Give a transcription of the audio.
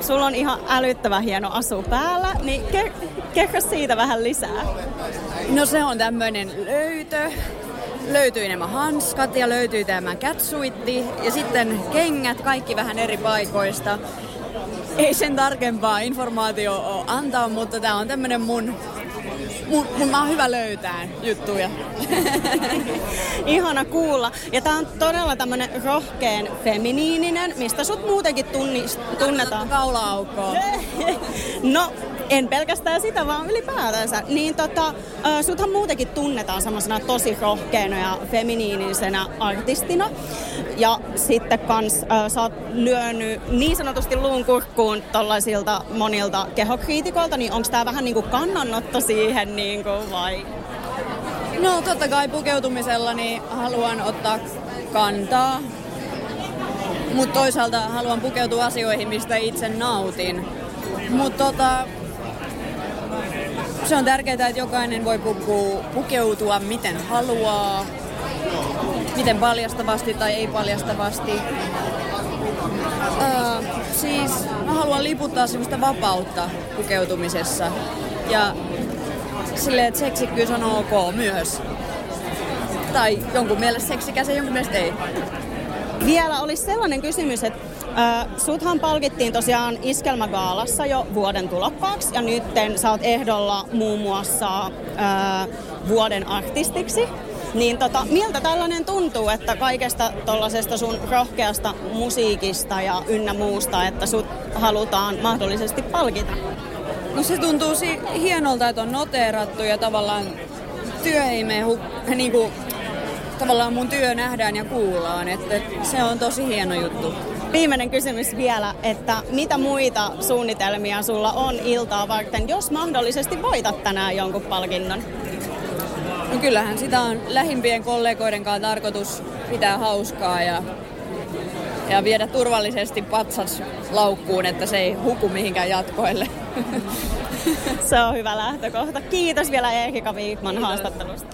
sulla on ihan älyttävän hieno asu päällä, niin ke- kerro siitä vähän lisää. No se on tämmöinen löytö. Löytyy nämä hanskat ja löytyy tämä catsuitti ja sitten kengät, kaikki vähän eri paikoista. Ei sen tarkempaa informaatio antaa, mutta tämä on tämmöinen mun, mun, mun mä oon hyvä löytää juttuja. Ihana kuulla. Ja tää on todella tämmönen rohkeen feminiininen, mistä sut muutenkin tunnist, tunnetaan. Kaula-aukkoa. No, en pelkästään sitä, vaan ylipäätänsä. Niin tota, suthan muutenkin tunnetaan semmoisena tosi rohkeana ja feminiinisenä artistina. Ja sitten kans ö, sä oot lyönyt niin sanotusti luun kurkkuun tollaisilta monilta kehokriitikoilta, niin onko tää vähän niinku kannanotto siihen niinku vai? No totta kai pukeutumisella niin haluan ottaa kantaa, mutta toisaalta haluan pukeutua asioihin, mistä itse nautin. Mutta tota, se on tärkeää, että jokainen voi pukeutua miten haluaa, miten paljastavasti tai ei paljastavasti. Öö, siis mä haluan liputtaa semmoista vapautta pukeutumisessa ja silleen, että seksikkyys on ok myös. Tai jonkun mielestä seksikäs ja jonkun mielestä ei. Vielä olisi sellainen kysymys, että äh, suthan palkittiin tosiaan Iskelmägaalassa jo vuoden tulokkaaksi ja nyt sä oot ehdolla muun muassa äh, vuoden artistiksi. Niin tota, miltä tällainen tuntuu, että kaikesta tollasesta sun rohkeasta musiikista ja ynnä muusta, että sut halutaan mahdollisesti palkita? No se tuntuu si- hienolta, että on noteerattu ja tavallaan työ ei mene hu- niin kuin, tavallaan mun työ nähdään ja kuullaan, että se on tosi hieno juttu. Viimeinen kysymys vielä, että mitä muita suunnitelmia sulla on iltaa varten, jos mahdollisesti voitat tänään jonkun palkinnon? No kyllähän sitä on lähimpien kollegoiden kanssa tarkoitus pitää hauskaa ja, ja viedä turvallisesti patsas laukkuun, että se ei huku mihinkään jatkoille. Se on hyvä lähtökohta. Kiitos vielä Erika Viikman haastattelusta.